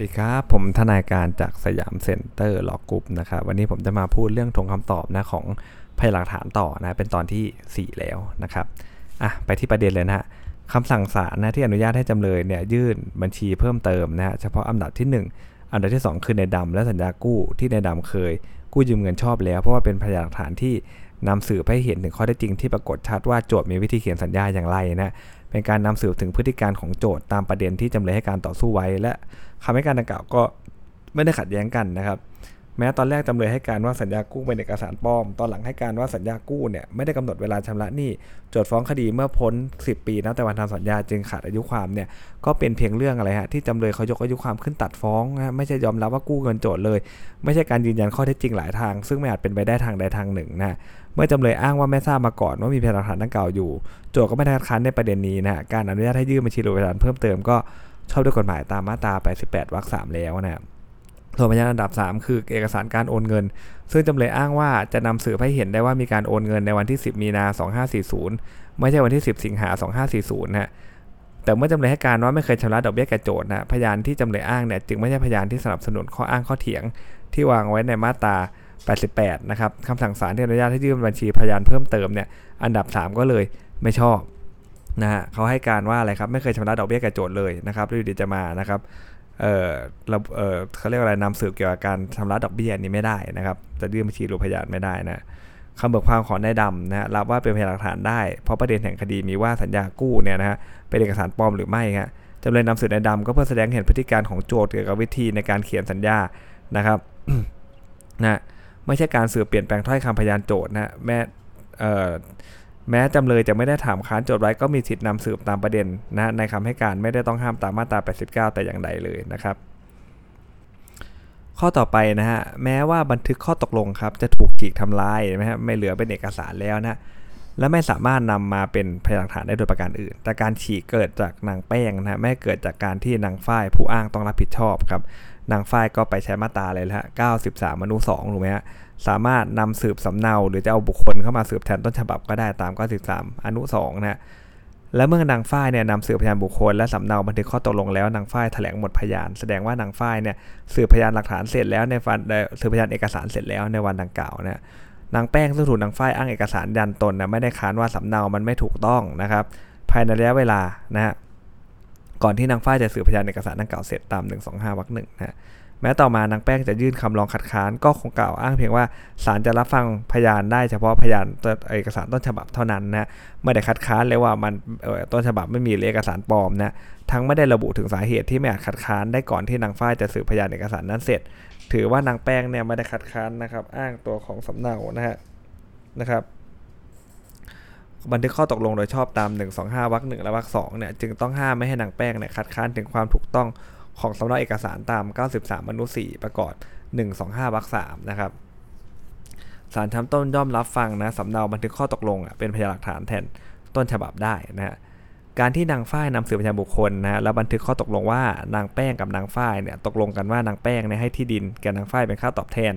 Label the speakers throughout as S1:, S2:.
S1: ดีครับ ผมทนายการจากสยามเซ็นเตอร์ Law Group นะครับวันนี้ผมจะมาพูดเรื่องทงคำตอบนะของพยานหลักฐานต่อนะเป็นตอนที่ 4 แล้วนะครับอะไปที่ประเด็นเลยนะฮะคำสั่งศาลนะที่อนุญาตให้จำเลยเนี่ยยื่นบัญชีเพิ่มเติมนะฮะเฉพาะอันดับที่ 1 อันดับที่ 2 คือนายดำและสัญญากู้ที่นายดำเคย กู้ยืมเงินชอบแล้วเพราะว่าเป็นพยานหลักฐานที่นำสืบให้เห็นถึงข้อเท็จจริงที่ปรากฏชัดว่าโจทก์มีวิธีเขียนสัญญาอย่างไรนะ เป็นการนำสืบถึงพฤติการของโจทย์ตามประเด็นที่จำเลยให้การต่อสู้ไว้ และคำให้การดังกล่าวก็ไม่ได้ขัดแย้งกันนะครับ แม้ตอนแรกจำเลยให้การว่าสัญญากู้เป็นเอกสารปลอม ตอนหลังให้การว่าสัญญากู้เนี่ยไม่ได้กำหนดเวลาชำระหนี้โจทย์ฟ้องคดีเมื่อพ้น 10 ปีนับแต่วันทำสัญญาจึงขาดอายุความเนี่ยก็เป็นเพียงเรื่องอะไรฮะที่จำเลยเขายกอายุความขึ้นตัดฟ้องนะไม่ใช่ยอมรับว่ากู้เงินโจทเลย ไม่ใช่การยืนยันข้อเท็จจริงหลายทาง ซึ่งไม่อาจเป็นไปได้ทางใดทางหนึ่งนะเมื่อจำเลยอ้างว่าไม่ทราบมาก่อนว่ามีพยานหลักฐานดังกล่าวอยู่ โจทก์ก็ไม่ได้คัดค้านในประเด็นนี้นะการอนุญาตให้ยื่นบัญชีหลักฐานเพิ่มเติมก็ชอบด้วยกฎหมายตามมาตรา 88 วรรค 3 แล้วนะครับ ส่วนพยานอันดับ 3 คือเอกสารการโอนเงิน ซึ่งจำเลยอ้างว่าจะนำสืบให้เห็นได้ว่ามีการโอนเงินในวันที่ 10 มีนา 2540 ไม่ใช่วันที่ 10 สิงหา 2540 นะแต่เมื่อจำเลยให้การว่าไม่เคยชำระดอกเบี้ยแก่โจทย์นะพยานที่จำเลยอ้างเนี่ยจึงไม่ใช่พยานที่สนับสนุนข้ออ้างข้อเถียง ที่วางไว้ในมาตรา 88 นะครับคำสั่งศาลที่อนุญาตให้ยื่นบัญชีพยานเพิ่มเติมเนี่ยอันดับ 3 ก็เลยไม่ชอบนะฮะเขาให้การว่าอะไรครับไม่เคยชำระดอกเบี้ยแก่โจทย์เลยนะครับดูดีจะมานะครับ เออเราเออเขาเรียกอะไรนำสืบเกี่ยวกับการชำระดอกเบี้ยนี้ไม่ได้นะครับ จะยื่นบัญชีหรือพยานไม่ได้นะคำเบิกความของนายดำนะรับว่าเป็นพยานหลักฐานได้ เพราะประเด็นแห่งคดีมีว่าสัญญากู้เนี่ยนะฮะเป็นเอกสารปลอมหรือไม่ฮะจำเลยนำสืบนายดำก็เพื่อแสดงเห็นพฤติการของโจทย์เกี่ยวกับวิธีในการเขียนสัญญานะครับนะไม่ใช่การสืบเปลี่ยนแปลงถ้อยคำพยานโจทย์นะแม้ แม้จำเลยจะไม่ได้ถามค้านโจทย์ไว้ก็มีสิทธินำสืบตามประเด็นนะในคำให้การไม่ได้ต้องห้ามตามมาตรา 89 แต่อย่างใดเลยนะครับ ข้อต่อไปนะฮะแม้ว่าบันทึกข้อตกลงครับจะถูกฉีกทำลายนะฮะไม่เหลือเป็นเอกสารแล้วนะและไม่สามารถนำมาเป็นพยานหลักฐานได้โดยประการอื่น แต่การฉีกเกิดจากนางแป้งนะไม่เกิดจากการที่นางฝ้ายผู้อ้างต้องรับผิดชอบครับ นางฝ้ายก็ไปใช้มาตาเลยละฮะ93มนุ2ถูกไหมฮะสามารถนำสืบสำเนา หรือจะเอาบุคคลเข้ามาสืบแทนต้นฉบับก็ได้ตาม93อนุ2นะและเมื่อนางฝ้ายเนี่ยนำสืบพยานบุคคลและสำเนาบันทึกข้อตกลงแล้วนางฝ้ายแถลงหมดพยาน แสดงว่านางฝ้ายเนี่ยสืบพยานหลักฐานเสร็จแล้วในวันสืบพยานเอกสารเสร็จแล้วในวันดังกล่าวนะนางแป้งซึ่งถูกนางฝ้ายอ้างเอกสารยันตนนะไม่ได้ค้านว่าสำเนามันไม่ถูกต้องนะครับภายในระยะเวลานะฮะ ก่อนที่นางฝ้ายจะสืบพยานเอกสารดังกล่าวเสร็จตาม 125วรรคหนึ่งนะแม้ต่อมานางแป้งจะยื่นคำร้องคัดค้านก็คงกล่าวอ้างเพียงว่าศาลจะรับฟังพยานได้เฉพาะพยานเอกสารต้นฉบับเท่านั้นนะไม่ได้คัดค้านเลยว่ามันต้นฉบับไม่มีเอกสารปลอมนะทั้งไม่ได้ระบุถึงสาเหตุที่ไม่อาจคัดค้านได้ก่อนที่นางฝ้ายจะสืบพยานเอกสารนั้นเสร็จ ถือว่านางแป้งเนี่ยไม่ได้คัดค้านนะครับ อ้างตัวของสำเนานะฮะนะครับ บันทึกข้อตกลงโดยชอบตาม 125วรรคหนึ่งและวรรคสองเนี่ยจึงต้องห้ามไม่ให้นางแป้งเนี่ยคัดค้านถึงความถูกต้องของสำเนาเอกสารตาม 93มนุษย์4ประกอบ 125วรรค3นะครับศาลชั้นต้นย่อมรับฟังนะสำเนาบันทึกข้อตกลงเป็นพยานหลักฐานแทนต้นฉบับได้นะฮะการที่นางฝ้ายนำสืบพยานบุคคลนะแล้วบันทึกข้อตกลงว่านางแป้งกับนางฝ้ายเนี่ยตกลงกันว่านางแป้งเนี่ยให้ที่ดินแก่นางฝ้ายเป็นค่าตอบแทน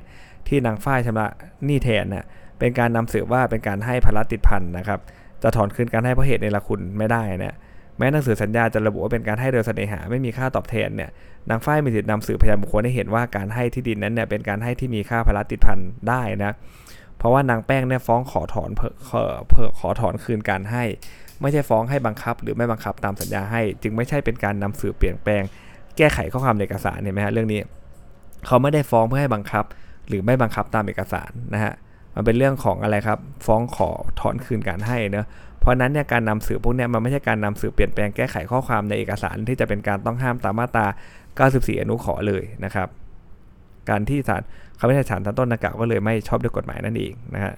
S1: ที่นางฝ้ายชำระหนี้แทนเนี่ย เป็นการนำสืบว่าเป็นการให้ภาระติดพันนะครับ จะถอนคืนการให้เพราะเหตุในละคุณไม่ได้เนี่ยแม้หนังสือสัญญาจะระบุว่าเป็นการให้โดยเสน่หาไม่มีค่าตอบแทนเนี่ยนางฝ้ายมีสิทธินำสืบพยานบุคคลให้เห็นว่าการให้ที่ดินนั้นเนี่ยเป็นการให้ที่มีค่าภาระติดพันได้นะเพราะว่านางแป้งเนี่ยฟ้องขอถอนเพื่อขอถอนคืนการให้ ไม่ใช่ฟ้องให้บังคับ หรือไม่บังคับตามสัญญาให้ จึงไม่ใช่เป็นการนำสืบเปลี่ยนแปลง แก้ไขข้อความเอกสารเห็นไหมฮะเรื่องนี้ เขาไม่ได้ฟ้องเพื่อให้บังคับ หรือไม่บังคับตามเอกสารนะฮะ มันเป็นเรื่องของอะไรครับ ฟ้องขอถอนคืนการให้เนะเพราะนั้นเนี่ยการนำสืบพวกนี้มันไม่ใช่การนำสืบเปลี่ยนแปลงแก้ไขข้อความในเอกสารที่จะเป็นการต้องห้ามตามมาตรา 94 อนุขอเลยนะครับ การที่ศาลคำวินิจฉัยศาลชั้นต้นนักกล่าวก็เลยไม่ชอบด้วยกฎหมายนั่นเองนะฮะ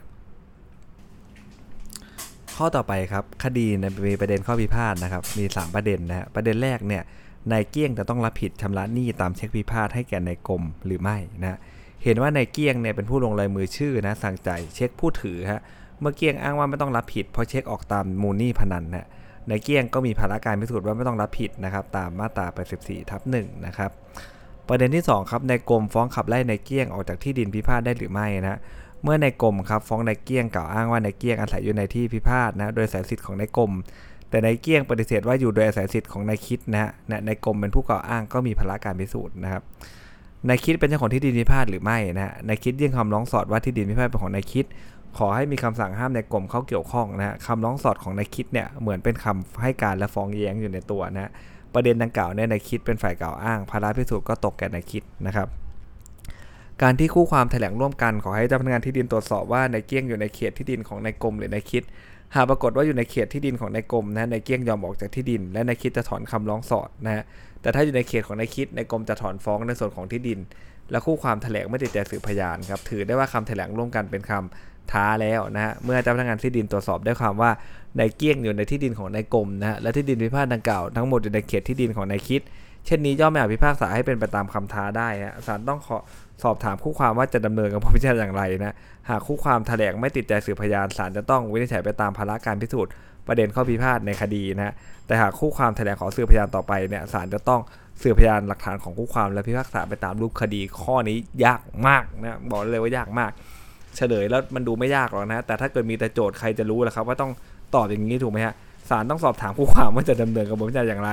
S1: ข้อต่อไปครับคดีมีประเด็นข้อพิพาทนะครับมี 3 ประเด็นนะฮะประเด็นแรกเนี่ยนายเกี้ยงจะต้องรับผิดชำระหนี้ตามเช็คพิพาทให้แก่นายกรมหรือไม่นะ เห็นว่านายเกี้ยงเนี่ยเป็นผู้ลงลายมือชื่อนะสั่งจ่ายเช็คผู้ถือฮะเมื่อเกี้ยงอ้างว่าไม่ต้องรับผิดเพราะเช็คออกตามมูลนี่พนันนะในเกี้ยงก็มีภาระการพิสูจน์ว่าไม่ต้องรับผิดนะครับตามมาตรา84ทับ1นะครับประเด็นที่ 2 ครับในกรมฟ้องขับไล่ในเกี้ยงออกจากที่ดินพิพาทได้หรือไม่นะเมื่อในกรมครับฟ้องในเกี้ยงกล่าวอ้างว่าในเกี้ยงอาศัยอยู่ในที่พิพาทนะโดยสายสิทธิ์ของในกรมแต่แต่นายเกี้ยงปฏิเสธว่าอยู่โดยอาศัยสิทธิ์ของนายคิดนะฮะนายกรมเป็นผู้กล่าวอ้างก็มีภาระการพิสูจน์นะครับ นายคิดเป็นเจ้าของที่ดินพิพาทหรือไม่นะฮะนายคิดยื่นคำร้องสอดว่าที่ดินพิพาทเป็นของนายคิด ขอให้มีคำสั่งห้ามนายกรมเข้าเกี่ยวข้องนะฮะคำร้องสอดของนายคิดเนี่ยเหมือนเป็นคำให้การและฟ้องแย้งอยู่ในตัวนะฮะประเด็นดังกล่าวเนี่ยนายคิดเป็นฝ่ายกล่าวอ้างภาระพิสูจน์ก็ตกแก่นายคิดนะครับการที่คู่ความแถลงร่วมกันขอให้เจ้าพนักงานที่ดินตรวจสอบว่านายเกี้ยงอยู่ในเขตที่ดินของนายกรมหรือนายคิด หากปรากฏว่าอยู่ในเขตที่ดินของนายกรมนะนายเกี้ยงยอมออกจากที่ดิน และนายคิดจะถอนคำร้องสอดนะฮะแต่ถ้าอยู่ในเขตของนายคิดนายกรมจะถอนฟ้องในส่วนของที่ดิน และคู่ความแถลงไม่ติดใจสืบพยานครับถือได้ว่าคำแถลงร่วมกันเป็นคำท้าแล้วนะฮะเมื่อเจ้าพนักงานที่ดินตรวจสอบได้ความว่านายเกี้ยงอยู่ในที่ดินของนายกรมนะฮะและที่ดินพิพาทดังกล่าวทั้งหมดอยู่ในเขตที่ดินของนายคิด เช่นนี้ย่อมไม่อาจพิพากษาให้เป็นไปตามคำท้าได้ฮะศาลต้องขอ สอบถามคู่ความว่าจะดำเนินกับพิจารณาอย่างไรนะหากคู่ความแถลงไม่ติดใจสืบพยานศาลจะต้องวินิจฉัยไปตามภาระการพิสูจน์ประเด็นข้อพิพาทในคดีนะแต่หากคู่ความแถลงขอสืบพยานต่อไปเนี่ยศาลจะต้องสืบพยานหลักฐานของคู่ความและพิพากษาไปตามรูปคดีข้อนี้ยากมากนะบอกเลยว่ายากมาก เฉลยแล้วมันดูไม่ยากหรอกนะ แต่ถ้าเกิดมีแต่โจทย์ใครจะรู้ล่ะครับว่าต้องตอบอย่างนี้ถูกไหมฮะศาลต้องสอบถามคู่ความว่าจะดำเนินกระบวนการอย่างไร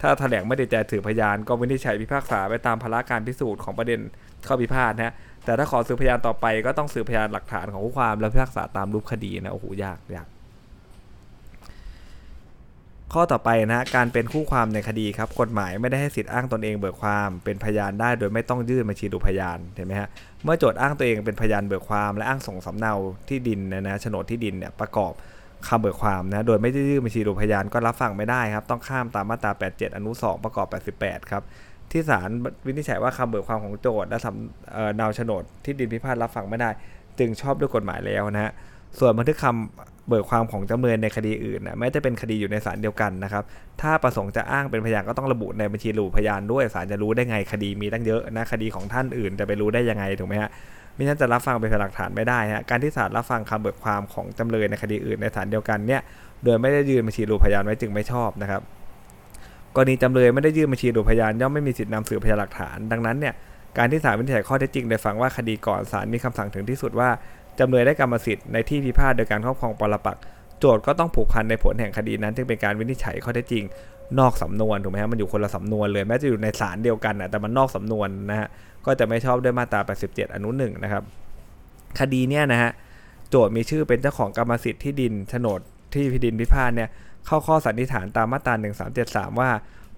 S1: ถ้าแถลงไม่ได้ใจถือพยานก็วินิจฉัยพิพากษาไปตามภาระการพิสูจน์ของประเด็น ข้อพิพาทนะฮะแต่ถ้าขอสืบพยานต่อไปก็ต้องสืบพยานหลักฐานของคู่ความและพิพากษาตามรูปคดีนะโอ้โหยากยากข้อต่อไปนะการเป็นคู่ความในคดีครับกฎหมายไม่ได้ให้สิทธิ์อ้างตนเองเบิกความเป็นพยานได้โดยไม่ต้องยื่นบัญชีดูพยานเห็นไหมฮะเมื่อโจทย์อ้างตัวเองเป็นพยานเบิกความและอ้างส่งสำเนาที่ดินนะนะโฉนดที่ดินเนี่ยประกอบคำเบิกความนะโดยไม่ได้ยื่นบัญชีดูพยานก็รับฟังไม่ได้ครับต้องข้ามตามมาตรา 87 อนุ 2 ประกอบ 88 ครับ ที่ศาลวินิจฉัยว่าคำเบิกความของโจทย์และสำเนาโฉนดที่ดินพิพาทรับฟังไม่ได้ จึงชอบด้วยกฎหมายแล้วนะฮะส่วนบันทึกคำเบิกความของจำเลยในคดีอื่นนะแม้จะเป็นคดีอยู่ในศาลเดียวกันนะครับ ถ้าประสงค์จะอ้างเป็นพยานก็ต้องระบุในบัญชีรูพยานด้วยศาลจะรู้ได้ไงคดีมีตั้งเยอะนะคดีของท่านอื่นจะไปรู้ได้ยังไงถูกไหมฮะมิฉะนั้นจะรับฟังเป็นหลักฐานไม่ได้ฮะการที่ศาลรับฟังคำเบิกความของจำเลยในคดีอื่นในศาลเดียวกันเนี่ยโดยไม่ได้ยื่นบัญชีรูพยานไว้จึงไม่ชอบนะครับ กรณีจำเลยไม่ได้ยื่นบัญชีดูพยานย่อมไม่มีสิทธินำสืบพยานหลักฐาน ดังนั้นเนี่ยการที่ศาลวินิจฉัยข้อเท็จจริงโดยฟังว่าคดีก่อนศาลมีคำสั่งถึงที่สุดว่าจำเลยได้กรรมสิทธิ์ในที่พิพาทโดยการครอบครองปรปักษ์โจทก์ก็ต้องผูกพันในผลแห่งคดีนั้นจึงเป็นการวินิจฉัยข้อเท็จจริง นอกสำนวนถูกไหมฮะมันอยู่คนละสำนวนเลยแม้จะอยู่ในศาลเดียวกันนะแต่มันนอกสำนวนนะฮะก็จะไม่ชอบด้วยมาตรา 87 อนุหนึ่งนะครับคดีเนี่ยนะฮะโจทย์มีชื่อเป็นเจ้าของกรรมสิทธิ์ที่ดินโฉนดที่พิดินพิพาทเนี่ย เข้าข้อสันนิษฐานตามมาตรา 1373 ว่า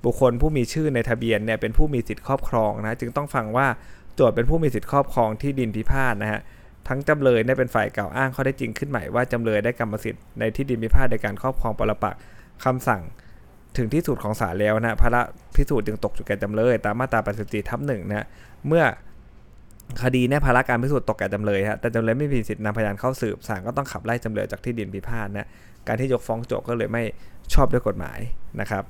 S1: บุคคลผู้มีชื่อในทะเบียนเนี่ยเป็นผู้มีสิทธิครอบครองนะจึงต้องฟังว่าโจทย์เป็นผู้มีสิทธิครอบครองที่ดินพิพาทนะฮะทั้งจำเลยได้เป็นฝ่ายกล่าวอ้างข้อได้จริงขึ้นใหม่ว่าจำเลยได้กรรมสิทธิ์ในที่ดินพิพาทในการครอบครองปรปักษ์คำสั่งถึงที่สุดของศาลแล้วนะพระพิสูจน์จึงตกอยู่แก่จำเลย ตามมาตรา84ทับหนึ่งนะเมื่อคดีเนี่ยภาระการพิสูจน์ตกแก่จำเลยฮะแต่จำเลยไม่มีสิทธินำพยานเข้าสืบศาลก็ต้องขับไล่จำเลยจากที่ดินพิพาทนะ การที่ยกฟ้องโจกก็เลยไม่ชอบด้วยกฎหมายนะครับ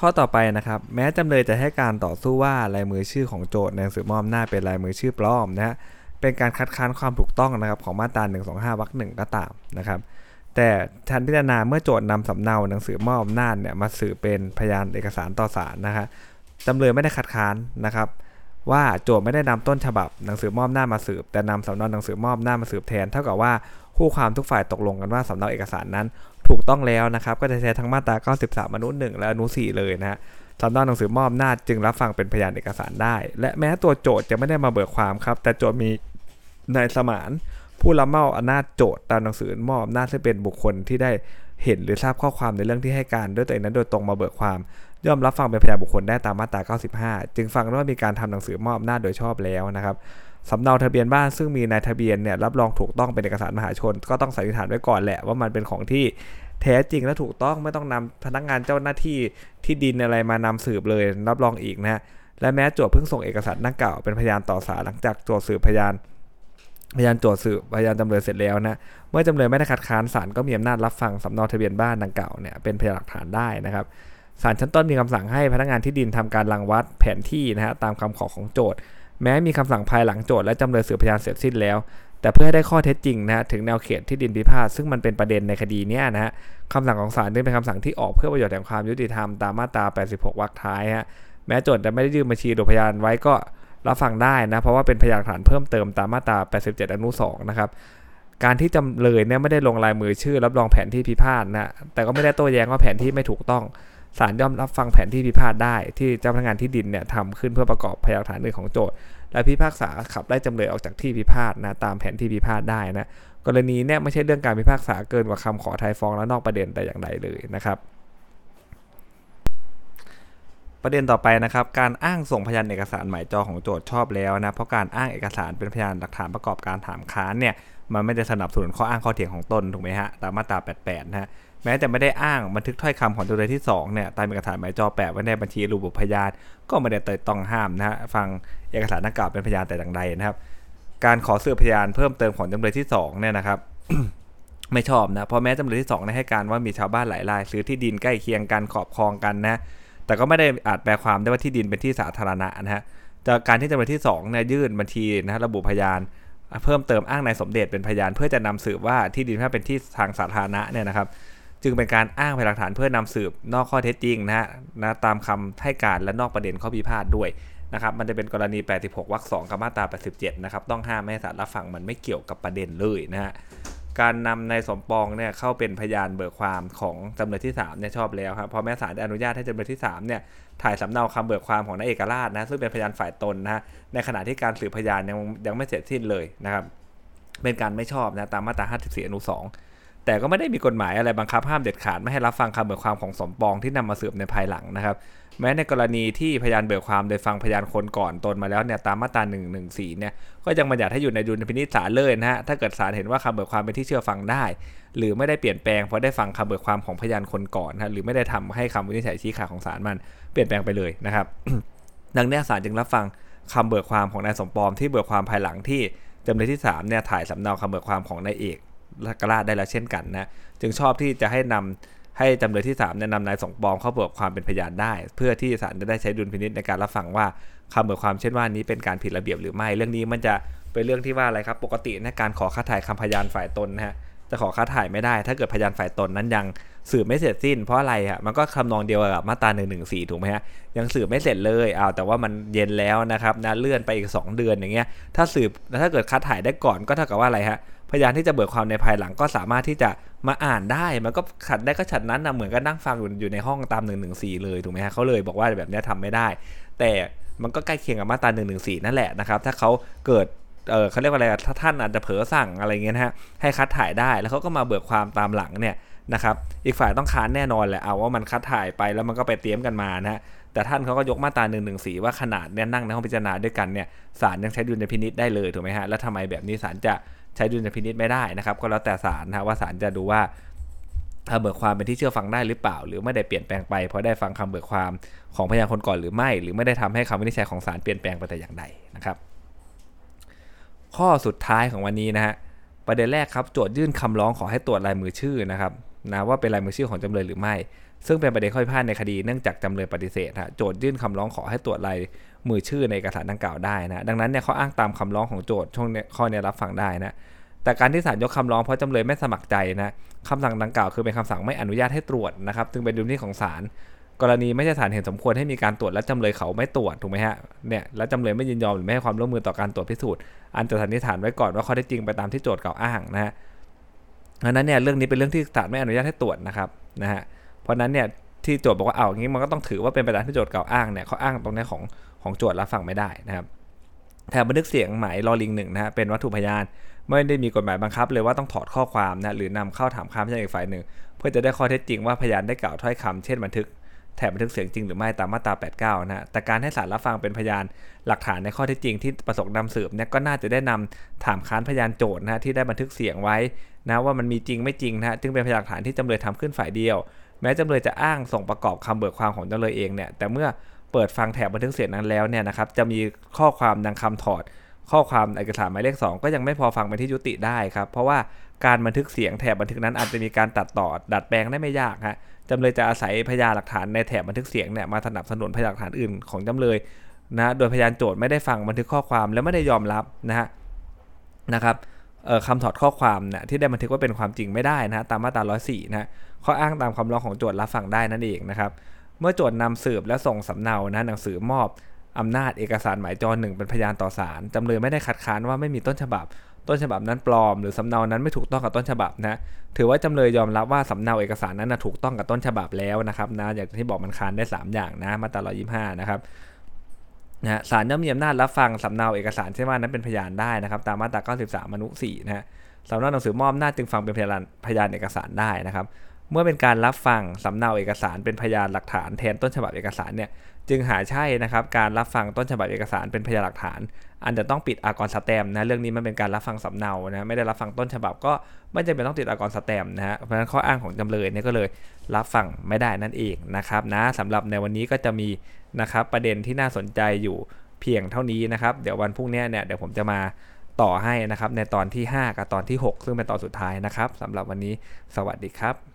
S1: ข้อต่อไปนะครับ แม้จำเลยจะให้การต่อสู้ว่าลายมือชื่อของโจทย์ในหนังสือมอบหน้าเป็นลายมือชื่อปลอมนะฮะเป็นการคัดค้านความถูกต้องนะครับของมาตรา125วรรคหนึ่งก็ตามนะครับแต่ทันพิจารณาเมื่อโจทย์นำสำเนาหนังสือมอบอำนาจเนี่ยมาสืบเป็นพยานเอกสารต่อศาลนะฮะจำเลยไม่ได้คัดค้านนะครับ ว่าโจทย์ไม่ได้นำต้นฉบับหนังสือมอบหน้ามาสืบ แต่นำสำเนาหนังสือมอบหน้ามาสืบแทน เท่ากับว่าคู่ความทุกฝ่ายตกลงกันว่าสำเนาเอกสารนั้น ถูกต้องแล้วนะครับ ก็จะใช้ทั้งมาตรา93อนุ1และอนุ4เลยนะฮะสำเนาหนังสือมอบหน้าจึงรับฟังเป็นพยานเอกสารได้ และแม้ตัวโจทย์จะไม่ได้มาเบิกความครับ แต่โจทย์มีนายสมานผู้รับมอบอำนาจโจทย์ตามหนังสือมอบอำนาจซึ่งเป็นบุคคลที่ได้ เห็นหรือทราบข้อความในเรื่องที่ให้การด้วยตัวเองนั้นโดยตรงมาเบิกความ ย่อมรับฟังเป็นพยานบุคคลได้ตามมาตรา 95 จึงฟังว่ามีการทำหนังสือมอบอำนาจโดยชอบแล้วนะครับสำเนาทะเบียนบ้านซึ่งมีนายทะเบียนเนี่ยรับรองถูกต้องเป็นเอกสารมหาชน ก็ต้องสันนิษฐานไว้ก่อนแหละว่ามันเป็นของที่แท้จริงและถูกต้องไม่ต้องนำพนักงานเจ้าหน้าที่ที่ดินอะไรมานำสืบเลย รับรองอีกนะฮะและแม้โจทย์เพิ่งส่งเอกสารดังกล่าวเป็นพยานต่อศาลหลังจากโจทย์สืบพยาน พยานโจทย์สืบพยานจำเลยเสร็จแล้วนะ เมื่อจำเลยไม่ได้คัดค้านศาลก็มีอำนาจรับฟังสำเนาทะเบียนบ้านดังกล่าวเนี่ยเป็นพยานหลักฐานได้นะครับศาลชั้นต้นมีคำสั่งให้พนักงานที่ดินทำการรังวัดแผนที่นะฮะตามคำขอของโจทย์ แม้มีคำสั่งภายหลังโจทย์และจำเลยสืบพยานเสร็จสิ้นแล้ว แต่เพื่อให้ได้ข้อเท็จจริงนะถึงแนวเขตที่ดินพิพาทซึ่งมันเป็นประเด็นในคดีนี้นะฮะคำสั่งของศาลนี่เป็นคำสั่งที่ออกเพื่อประโยชน์แห่งความยุติธรรมตามมาตรา 86 วรรคท้ายฮะแม้โจทย์จะไม่ได้ยื่นบัญชีโดยพยานไว้ก็ รับฟังได้นะ เพราะว่าเป็นพยานฐานเพิ่มเติมตามมาตรา 87 อนุ 2 นะครับ การที่จำเลยเนี่ยไม่ได้ลงลายมือชื่อ รับรองแผนที่พิพาทนะ แต่ก็ไม่ได้โต้แย้งว่าแผนที่ไม่ถูกต้องศาลย่อมรับฟังแผนที่พิพาทได้ ที่เจ้าพนักงานที่ดินเนี่ยทำขึ้นเพื่อประกอบพยานฐานอื่นของโจทย์และพิพากษาขับไล่จำเลยออกจากที่พิพาทนะตามแผนที่พิพาทได้นะกรณีเนี่ยไม่ใช่เรื่องการพิพากษาเกินกว่าคำขอไทยฟ้องและนอกประเด็นแต่อย่างใดเลยนะครับ ประเด็นต่อไปนะครับการอ้างส่งพยานเอกสารหมายจอของโจทย์ชอบแล้วนะเพราะการอ้างเอกสารเป็นพยานหลักฐานประกอบการถามค้านเนี่ยมันไม่ได้สนับสนุนข้ออ้างข้อเถียงของตนถูกไหมฮะตามมาตรา 88 นะฮะแม้จะไม่ได้อ้างบันทึกถ้อยคำของจำเลยที่2เนี่ยตามเอกสารหมายจอแปะไว้ในบัญชีรูปพยานก็ไม่ได้เตยต้องห้ามนะฮะฟังเอกสารดังกล่าวเป็นพยานแต่อย่างใดนะครับ การขอสืบพยานเพิ่มเติมของจำเลยที่2เนี่ยนะครับไม่ชอบนะเพราะแม้จำเลยที่2ได้ให้การว่ามีชาวบ้านหลายรายซื้อที่ดินใกล้เคียงกันขอบคลองกันนะ แต่ก็ไม่ได้อาจแปลความได้ว่าที่ดินเป็นที่สาธารณะนะฮะจากการที่จำเลยที่2เนี่ยยื่นบัญชีนะระบุพยาน เพิ่มเติมอ้างนายสมเด็จเป็นพยาน เพื่อจะนำสืบว่าที่ดินถ้าเป็นที่ทางสาธารณะเนี่ยนะครับ จึงเป็นการอ้างพยานหลักฐานเพื่อนำสืบนอกข้อเท็จจริงนะฮะนะตามคำให้การและนอกประเด็นข้อพิพาทด้วยนะครับมันจะเป็นกรณี 86วรรค2กับมาตรา 87 นะครับ ต้องห้ามไม่ให้ศาลรับฟังมันไม่เกี่ยวกับประเด็นเลยนะฮะ การนำนายสมปองเนี่ยเข้าเป็นพยานเบิกความของจำเลยที่3เนี่ยชอบแล้วครับพอแม่ศาลได้อนุญาตให้จำเลยที่3เนี่ยถ่ายสำเนาคำเบิกความของนายเอกราชนะซึ่งเป็นพยานฝ่ายตนนะฮะในขณะที่การสืบพยานยังยังไม่เสร็จสิ้นเลยนะครับเป็นการไม่ชอบนะตามมาตรา 54 อนุ 2 แต่ก็ไม่ได้มีกฎหมายอะไรบังคับห้ามเด็ดขาดไม่ให้รับฟังคำเบิกความของสมปองที่นำมาสืบในภายหลังนะครับ แม้ในกรณีที่พยานเบิกความโดยฟังพยานคนก่อนตนมาแล้วเนี่ยตามมาตรา114เนี่ยก็ยังบัญญัติให้อยู่ในดุลพินิจศาลเลยนะฮะถ้าเกิดศาลเห็นว่าคำเบิกความเป็นที่เชื่อฟังได้ หรือไม่ได้เปลี่ยนแปลงเพราะได้ฟังคำเบิกความของพยานคนก่อนนะหรือไม่ได้ทำให้คำวินิจฉัยชี้ขาดของศาลมันเปลี่ยนแปลงไปเลยนะครับดังนี้ศาลจึงรับฟังคำเบิกความของนายสมปองที่เบิกความภายหลังที่จำเลยที่3เนี่ยถ่ายสำเนาคำเบิกความของนายเอก กราชได้แล้วเช่นกันนะจึงชอบที่จะให้นำให้จำเลยที่3เนี่ยนำนายสมปองเข้าเบิกความเป็นพยานได้ เพื่อที่ศาลจะได้ใช้ดุลพินิจในการรับฟังว่าคำเบิกความเช่นว่านี้เป็นการผิดระเบียบหรือไม่ เรื่องนี้มันจะเป็นเรื่องที่ว่าอะไรครับ ปกติในการขอคัดถ่ายคำพยานฝ่ายตนนะฮะจะขอคัดถ่ายไม่ได้ ถ้าเกิดพยานฝ่ายตนนั้นยังสืบไม่เสร็จสิ้น เพราะอะไรฮะมันก็คำนองเดียวกับมาตรา1นึถูกไหมฮะยังสืบไม่เสร็จเลยอ้าวแต่ว่ามันเย็นแล้วนะครับนะเลื่อนไปอีก 2 เดือนอย่างเงี้ยถ้าสืบถ้าเกิดคัดถ่ายได้ก่อนก็เท่ากับว่าอะไรฮะ พยานที่จะเบิกความในภายหลังก็สามารถที่จะมาอ่านได้ มันก็ขัดได้ก็ฉัดนั้นนะเหมือนกับนั่งฟังอยู่ในห้องตาม1นึเลยถูกไหมฮะเขาเลยบอกว่าแบบนี้ทำไม่ได้ แต่มันก็ใกล้เคียงกับมาตรา1นึนั่นแหละนะครับ ถ้าเขาเกิดเออเขาเรียกว่าอะไรถ้าท่านอาจจะเผลอสั่งอะไรเงี้ยนะฮะให้คัดถ่ายได้แล้วเขาก็มาเบิกความตามหลังเนี่ยนะครับอีกฝ่ายต้องค้านแน่นอนแหละเอาว่ามันคัดถ่ายไปแล้วมันก็ไปเตรียมกันมานะฮะแต่ท่านเขาก็ยกมาตรา1นึว่าขนาดเนี่ยนั่งในห้องพิจารณาด้วยกันเนี่ยศาลยังใช้ดุลพินิษได้เลยถูกไหมฮะแล้วทำไมแบบนี้ศาลจะ ใช้ดุลพินิษไม่ได้นะครับก็แล้วแต่ศาลนะว่าศาลจะดูว่าเบิกความเป็นที่เชื่อฟังได้หรือเปล่า หรือไม่ได้เปลี่ยนแปลงไปเพราะได้ฟังคำเบิกความของพยานคนก่อนหรือไม่ หรือไม่ได้ทำให้คำวินิจฉัยของศาลเปลี่ยนแปลงไปแต่อย่างใดนะครับ ข้อสุดท้ายของวันนี้นะฮะประเด็นแรกครับโจทยื่นคำร้องขอให้ตรวจลายมือชื่อนะครับนะว่าเป็นลายมือชื่อของจำเลยหรือไม่ ซึ่งเป็นประเด็นข้อพิพาทในคดีเนื่องจากจำเลยปฏิเสธฮะโจทยื่นคำร้องขอให้ตรวจลายมือชื่อในเอกสารดังกล่าวได้นะดังนั้นเนี่ยเขาอ้างตามคำร้องของโจทย์ช่วงนี้ข้อนี้รับฟังได้นะแต่การที่ศาลยกคำร้องเพราะจำเลยไม่สมัครใจนะคำสั่งดังกล่าวคือเป็นคำสั่งไม่อนุญาตให้ตรวจนะครับจึงเป็นดุลพินิจของศาลกรณีไม่ใช่ศาลเห็นสมควรให้มีการตรวจและจำเลยเขาไม่ตรวจถูกไหมฮะเนี่ยและจำเลยไม่ยินยอมหรือไม่ให้ความร่วมมือต่อการตรวจพิสูจน์อันจะสันนิษฐานไว้ก่อนว่าข้อเท็จจริงไปตามที่โจทย์กล่าวอ้างนะฮะดังนั้นเนี่ยเรื่องนี้เป็นเรื่องที่ศาลไม่อนุญาตให้ตรวจนะครับนะฮะ ราะนั้นเนี่ยที่โจทย์บอกว่าเอาอย่างนี้มันก็ต้องถือว่าเป็นไปตามที่โจทย์กล่าวอ้างเนี่ยเขาอ้างตรงนี้ของของโจทย์รับฟังไม่ได้นะครับแถมบันทึกเสียงหมายรอลิงหนึ่งนะฮะเป็นวัตถุพยาน ไม่ได้มีกฎหมายบังคับเลยว่าต้องถอดข้อความนะหรือนำเข้าถามคำพยานอีกฝ่ายหนึ่ง เพื่อจะได้ข้อเท็จจริงว่าพยานได้กล่าวถ้อยคำเช่นบันทึกแถบบันทึกเสียงจริงหรือไม่ตามมาตรา 89 นะฮะแต่การให้ศาลรับฟังเป็นพยานหลักฐานในข้อเท็จจริงที่ประสงค์นำสืบเนี่ยก็น่าจะได้นำถามค้านพยานโจทย์นะที่ได้บันทึกเสียงไว้นะว่ามันมีจริงไม่จริงนะฮะจึงเป็นพยานหลักฐานที่จำเลยทำขึ้นฝ่ายเดียว แม้จำเลยจะอ้างส่งประกอบคำเบิกความของจำเลยเองเนี่ยแต่เมื่อเปิดฟังแถบบันทึกเสียงนั้นแล้วเนี่ยนะครับจะมีข้อความดังคำถอด ข้อความเอกสารหมายเลข 2 ก็ยังไม่พอฟังเป็นที่ยุติได้ครับเพราะว่าการบันทึกเสียงแถบบันทึกนั้นอาจจะมีการตัดต่อดัดแปลงได้ไม่ยากฮะจำเลยจะอาศัยพยานหลักฐานในแถบบันทึกเสียงเนี่ยมาสนับสนุนพยานหลักฐานอื่นของจำเลยนะโดยพยานโจทย์ไม่ได้ฟังบันทึกข้อความและไม่ได้ยอมรับนะฮะนะครับ คำถอดข้อความเนี่ยที่ได้บันทึกว่าเป็นความจริงไม่ได้นะตามมาตรา 104 นะข้ออ้างตามคำร้องของโจทย์รับฟังได้นั่นเองนะครับ เมื่อโจทย์นำสืบและส่งสำเนานะหนังสือมอบอำนาจเอกสารหมายจอหนึ่งเป็นพยานต่อศาลจำเลยไม่ได้คัดค้านว่าไม่มีต้นฉบับ ต้นฉบับนั้นปลอม หรือสำเนานั้นไม่ถูกต้องกับต้นฉบับนะถือว่าจำเลยยอมรับว่าสำเนาเอกสารนั้นนะถูกต้องกับต้นฉบับแล้วนะครับนะอย่างที่บอกมันค้านได้ 3 อย่างนะมาตรา 125 นะครับ นะศาลย่อมมีอำนาจรับฟังสำเนาเอกสารเช่นว่านั้นเป็นพยานได้นะครับ ตามมาตรา 93 มนุ 4 นะฮะสำเนาหนังสือมอบหน้าจจึงฟังเป็นพยานพยานเอกสารได้นะครับ เมื่อเป็นการรับฟังสำเนาเอกสารเป็นพยานหลักฐานแทนต้นฉบับเอกสารเนี่ยจึงหาใช่นะครับการรับฟังต้นฉบับเอกสารเป็นพยานหลักฐาน อันจะต้องปิดอากรสแตมนะเรื่องนี้มันเป็นการรับฟังสำเนานะไม่ได้รับฟังต้นฉบับก็ไม่จำเป็นต้องติดอากรสแตมนะฮะเพราะฉะนั้นข้ออ้างของจำเลยเนี่ยก็เลยรับฟังไม่ได้นั่นเองนะครับนะสำหรับในวันนี้ก็จะมีนะครับประเด็นที่น่าสนใจอยู่เพียงเท่านี้นะครับเดี๋ยววันพรุ่งนี้เนี่ยเดี๋ยวผมจะมาต่อให้นะครับในตอนที่ 5 กับตอนที่ 6 ซึ่งเป็นตอนสุดท้ายนะครับสำหรับวันนี้สวัสดีครับ